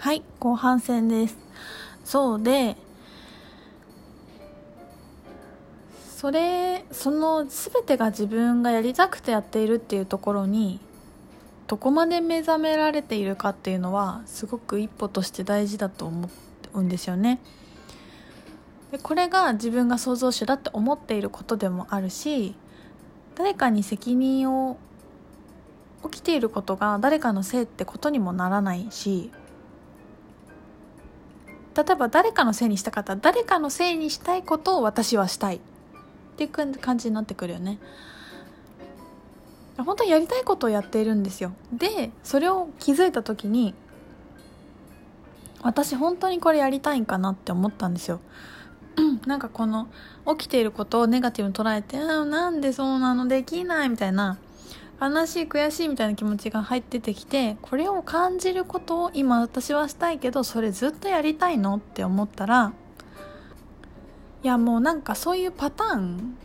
はい後半戦ですそうでそれその全てが自分がやりたくてやっているっていうところにどこまで目覚められているかっていうのはすごく一歩として大事だと思うんですよね。でこれが自分が創造主だって思っていることでもあるし誰かに責任を起きていることが誰かのせいってことにもならないし例えば誰かのせいにしたかったら誰かのせいにしたいことを私はしたい。っていう感じになってくるよね。本当にやりたいことをやっているんですよ。でそれを気づいた時に私本当にこれやりたいんかなって思ったんですよ。なんかこの起きていることをネガティブに捉えてあなんでそうなの？できない？みたいな。悲しい悔しいみたいな気持ちが入っててきてこれを感じることを今私はしたいけどそれずっとやりたいのって思ったらいやもうなんかそういうパターン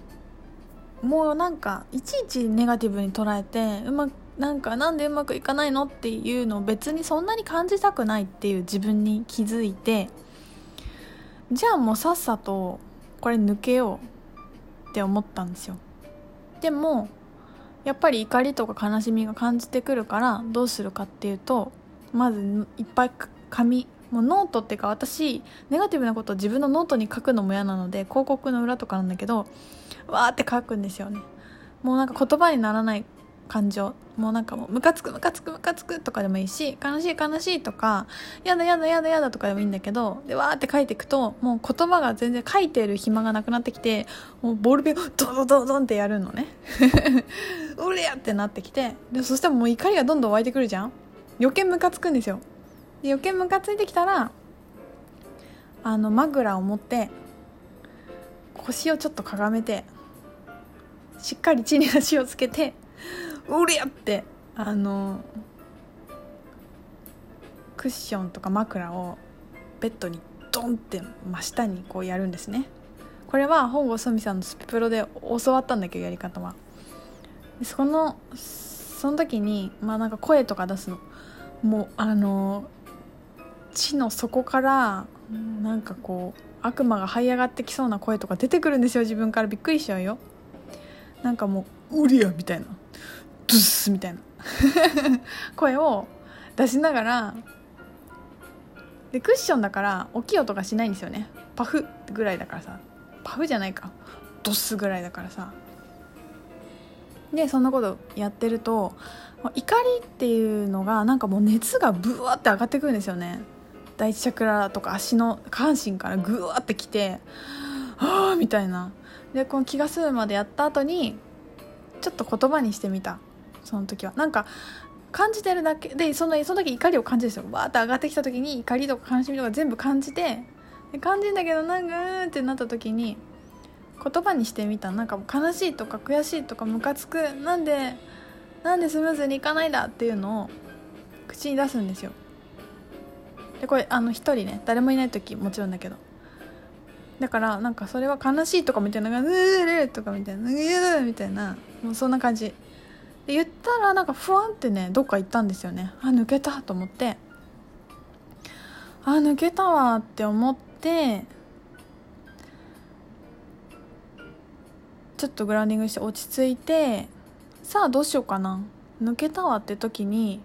もうなんかいちいちネガティブに捉えてうまなんかなんでうまくいかないのっていうのを別にそんなに感じたくないっていう自分に気づいてじゃあもうさっさとこれ抜けようって思ったんですよ。でもやっぱり怒りとか悲しみが感じてくるからどうするかっていうとまずいっぱい紙もうノートっていうか私ネガティブなことを自分のノートに書くのも嫌なので広告の裏とかなんだけどわーって書くんですよね。もうなんか言葉にならない感情。もうなんかもうムカつくムカつくムカつくとかでもいいし悲しい悲しいとかやだやだやだやだとかでもいいんだけどでわーって書いていくともう言葉が全然書いてる暇がなくなってきてもうボールペンドドドドンってやるのね。うれやってなってきてでそしたらもう怒りがどんどん湧いてくるじゃん。余計ムカつくんですよ。で余計ムカついてきたらあの枕を持って腰をちょっとかがめてしっかり地に足をつけてうりゃってあのクッションとか枕をベッドにドンって真下にこうやるんですね。これは本郷ソミさんのスピプロで教わったんだけどやり方は。そのその時にまあなんか声とか出すの。もうあの地の底からなんかこう悪魔が這い上がってきそうな声とか出てくるんですよ自分から。びっくりしちゃうよ。なんかもう「うりゃ」みたいな「ドゥス」みたいな。声を出しながらでクッションだから大きい音がしないんですよね。パフぐらいだからさ。パフじゃないか。ドスぐらいだからさ。でそんなことやってると怒りっていうのがなんかもう熱がブワーって上がってくるんですよね。第一チャクラとか足の下半身からグワーってきてああみたいな。でこの気が済むまでやった後にちょっと言葉にしてみた。その時は。なんか感じてるだけでそのその時怒りを感じるんですよ。バーって上がってきた時に怒りとか悲しみとか全部感じて感じるんだけどなんかうーんってなった時に言葉にしてみた。なんか悲しいとか悔しいとかムカつく。なんでなんでスムーズにいかないんだっていうのを口に出すんですよ。でこれあの一人ね誰もいない時もちろんだけど。だからなんかそれは悲しいとかみたいな「うーとかみたいな「うー」みたいなもうそんな感じ。で言ったらなんか不安ってねどっか行ったんですよね。あ抜けたと思って。あ抜けたわって思ってちょっとグラウンディングして落ち着いてさあどうしようかな。抜けたわって時に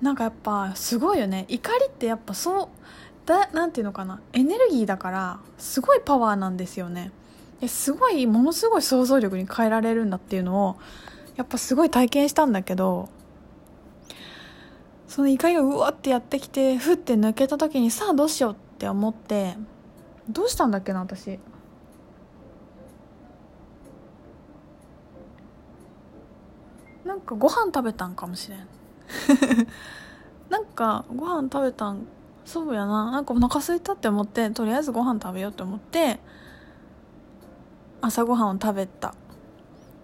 なんかやっぱすごいよね。怒りってやっぱそうだなんていうのかな。エネルギーだからすごいパワーなんですよね。すごいものすごい想像力に変えられるんだっていうのをやっぱすごい体験したんだけどその怒りがうわってやってきてふって抜けた時にさあどうしようって思ってどうしたんだっけな私。なんかご飯食べたんかもしれん。なんかご飯食べたんそうやな。なんかお腹空いたって思ってとりあえずご飯食べようって思って朝ごはんを食べた。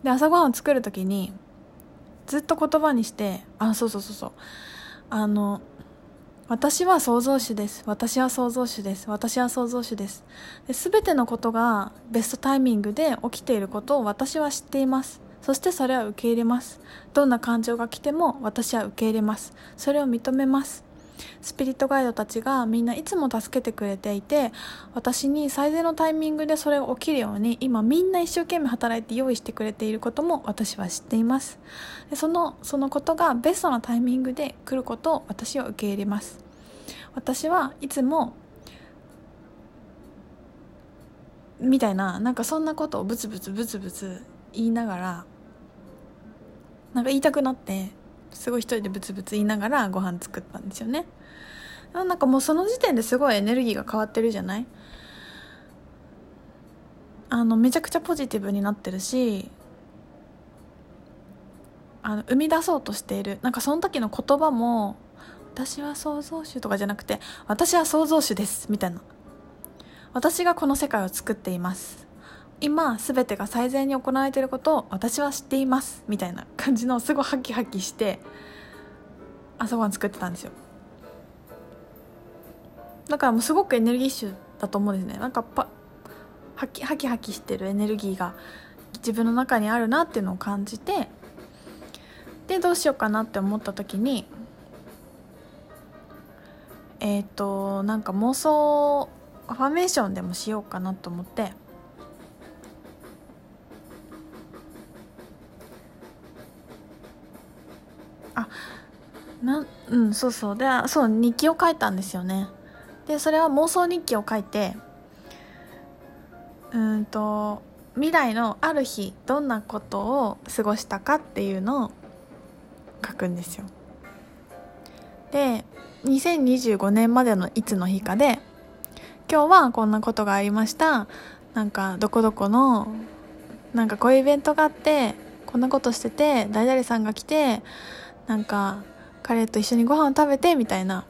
で朝ごはんを作る時にずっと言葉にしてあそうそうそうそう。あの私は創造主です。私は創造主です。私は創造主です。で全てのことがベストタイミングで起きていることを私は知っています。そしてそれは受け入れます。どんな感情が来ても私は受け入れます。それを認めます。スピリットガイドたちがみんないつも助けてくれていて私に最善のタイミングでそれが起きるように今みんな一生懸命働いて用意してくれていることも私は知っています。でそのそのことがベストなタイミングで来ることを私は受け入れます。私はいつもみたいななんかそんなことをブツブツブツブツ言いながらなんか言いたくなってすごい一人でブツブツ言いながらご飯作ったんですよね。なんかもうその時点ですごいエネルギーが変わってるじゃない？あのめちゃくちゃポジティブになってるしあの生み出そうとしている。なんかその時の言葉も私は創造主とかじゃなくて私は創造主ですみたいな。私がこの世界を作っています。今全てが最善に行われていることを私は知っていますみたいな感じのすごいハキハキして朝ごはん作ってたんですよ。だからもうすごくエネルギッシュだと思うんですね。なんかパハキハキハキしてるエネルギーが自分の中にあるなっていうのを感じてでどうしようかなって思った時にえっ、ー、となんか妄想アファメーションでもしようかなと思ってあなうんそうそう。でそう日記を書いたんですよね。でそれは妄想日記を書いてうんと未来のある日どんなことを過ごしたかっていうのを書くんですよ。で2025年までのいつの日かで今日はこんなことがありました。なんかどこどこのなんかこういうイベントがあってこんなことしてて誰々さんが来てなんか彼と一緒にご飯を食べてみたいな。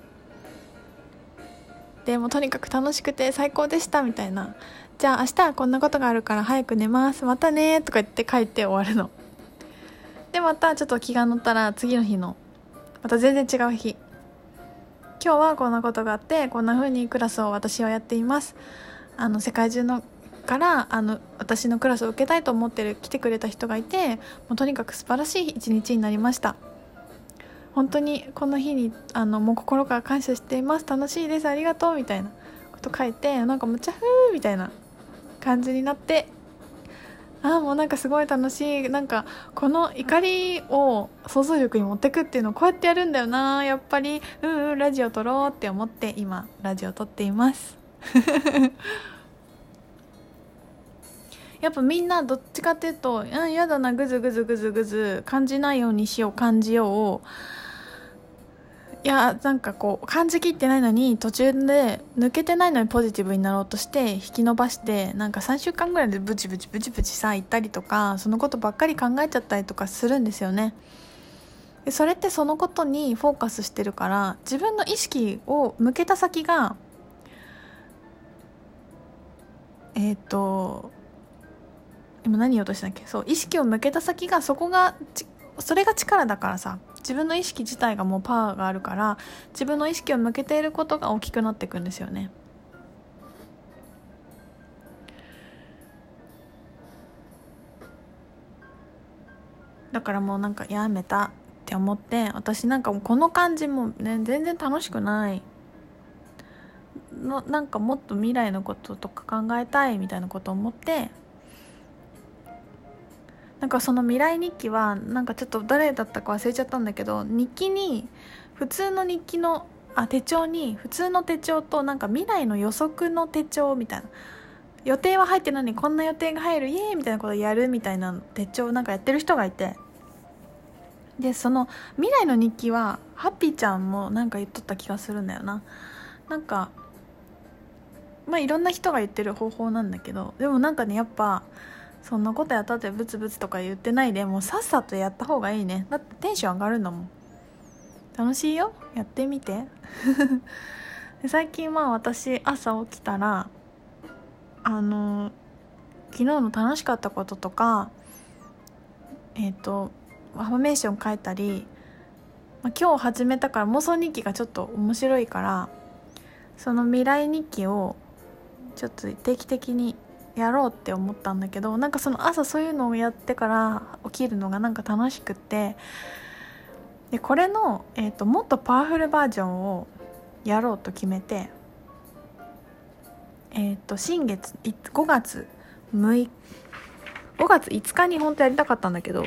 でもとにかく楽しくて最高でしたみたいな。じゃあ明日はこんなことがあるから早く寝ます。またねとか言って帰って終わるの。でまたちょっと気が乗ったら次の日のまた全然違う日。今日はこんなことがあってこんな風にクラスを私はやっています。あの世界中のからあの私のクラスを受けたいと思ってる来てくれた人がいてもうとにかく素晴らしい一日になりました。本当にこの日にあのもう心から感謝しています。楽しいです。ありがとう。みたいなこと書いてなんかむちゃふーみたいな感じになってああもうなんかすごい楽しい。なんかこの怒りを想像力に持ってくっていうのをこうやってやるんだよな。やっぱりうんうんラジオ撮ろうって思って今ラジオ撮っています。やっぱみんなどっちかっていうと「うんやだなグズグズグズグズ感じないようにしよう感じよう」いやなんかこう感じきってないのに途中で抜けてないのにポジティブになろうとして引き伸ばしてなんか3週間ぐらいでブチブチブチブチさ行ったりとかそのことばっかり考えちゃったりとかするんですよね。でそれってそのことにフォーカスしてるから自分の意識を向けた先がえっ、ー、と今何言おうとしたっけ？そう意識を向けた先がそこがそれが力だからさ。自分の意識自体がもうパワーがあるから自分の意識を向けていることが大きくなっていくんですよね。だからもうなんかやめたって思って私なんかもうこの感じもね全然楽しくないのなんかもっと未来のこととか考えたいみたいなこと思ってなんかその未来日記はなんかちょっと誰だったか忘れちゃったんだけど日記に普通の日記のあ手帳に普通の手帳となんか未来の予測の手帳みたいな。予定は入ってないのにこんな予定が入るイエーイみたいなことやるみたいな手帳なんかやってる人がいて。でその未来の日記はハッピーちゃんもなんか言っとった気がするんだよな。なんかまあいろんな人が言ってる方法なんだけどでもなんかねやっぱそんなことやったってブツブツとか言ってないでもうさっさとやった方がいいね。だってテンション上がるんだもん。楽しいよ。やってみて。最近まあ私朝起きたらあの昨日の楽しかったこととかえっ、ー、とアファメーション書いたり、まあ、今日始めたから妄想日記がちょっと面白いからその未来日記をちょっと定期的にやろうって思ったんだけどなんかその朝そういうのをやってから起きるのがなんか楽しくってでこれの、えーと、もっとパワフルバージョンをやろうと決めてえっ、と新月5月6 5月5日に本当やりたかったんだけど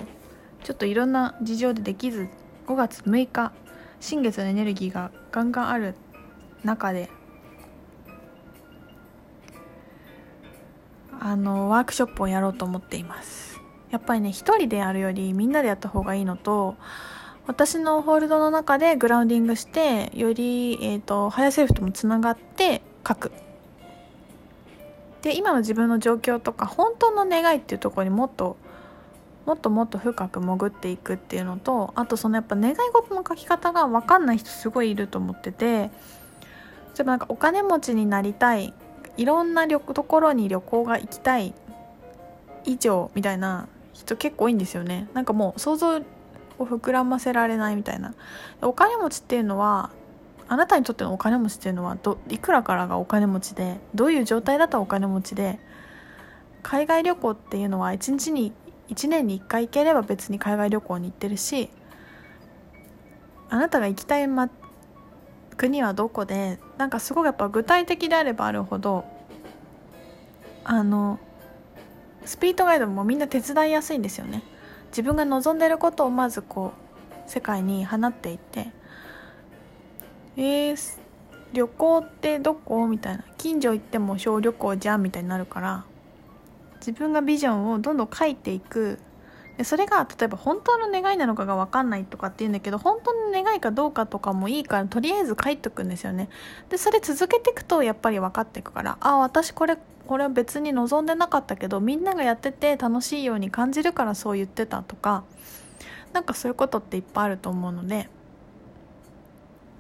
ちょっといろんな事情でできず5月6日新月のエネルギーがガンガンある中であのワークショップをやろうと思っています。やっぱりね一人でやるよりみんなでやった方がいいのと私のホールドの中でグラウンディングしてより、えーと、ハイセルフともつながって書く。で今の自分の状況とか本当の願いっていうところにもっともっともっと深く潜っていくっていうのとあとそのやっぱ願い事の書き方が分かんない人すごいいると思ってて例えばなんかお金持ちになりたいいろんなところに旅行が行きたい以上みたいな人結構多いんですよね。なんかもう想像を膨らませられないみたいな。お金持ちっていうのはあなたにとってのお金持ちっていうのはどいくらからがお金持ちでどういう状態だったらお金持ちで海外旅行っていうのは1日に1年に1回行ければ別に海外旅行に行ってるしあなたが行きたい、ま、国はどこでなんかすごくやっぱ具体的であればあるほどあのスピードガイドもみんな手伝いやすいんですよね。自分が望んでることをまずこう世界に放っていってえー、旅行ってどこ？みたいな。近所行っても小旅行じゃんみたいになるから自分がビジョンをどんどん書いていくそれが例えば本当の願いなのかが分かんないとかっていうんだけど本当の願いかどうかとかもいいからとりあえず書いとくんですよね。でそれ続けていくとやっぱり分かっていくからあ私これこれは別に望んでなかったけどみんながやってて楽しいように感じるからそう言ってたとかなんかそういうことっていっぱいあると思うので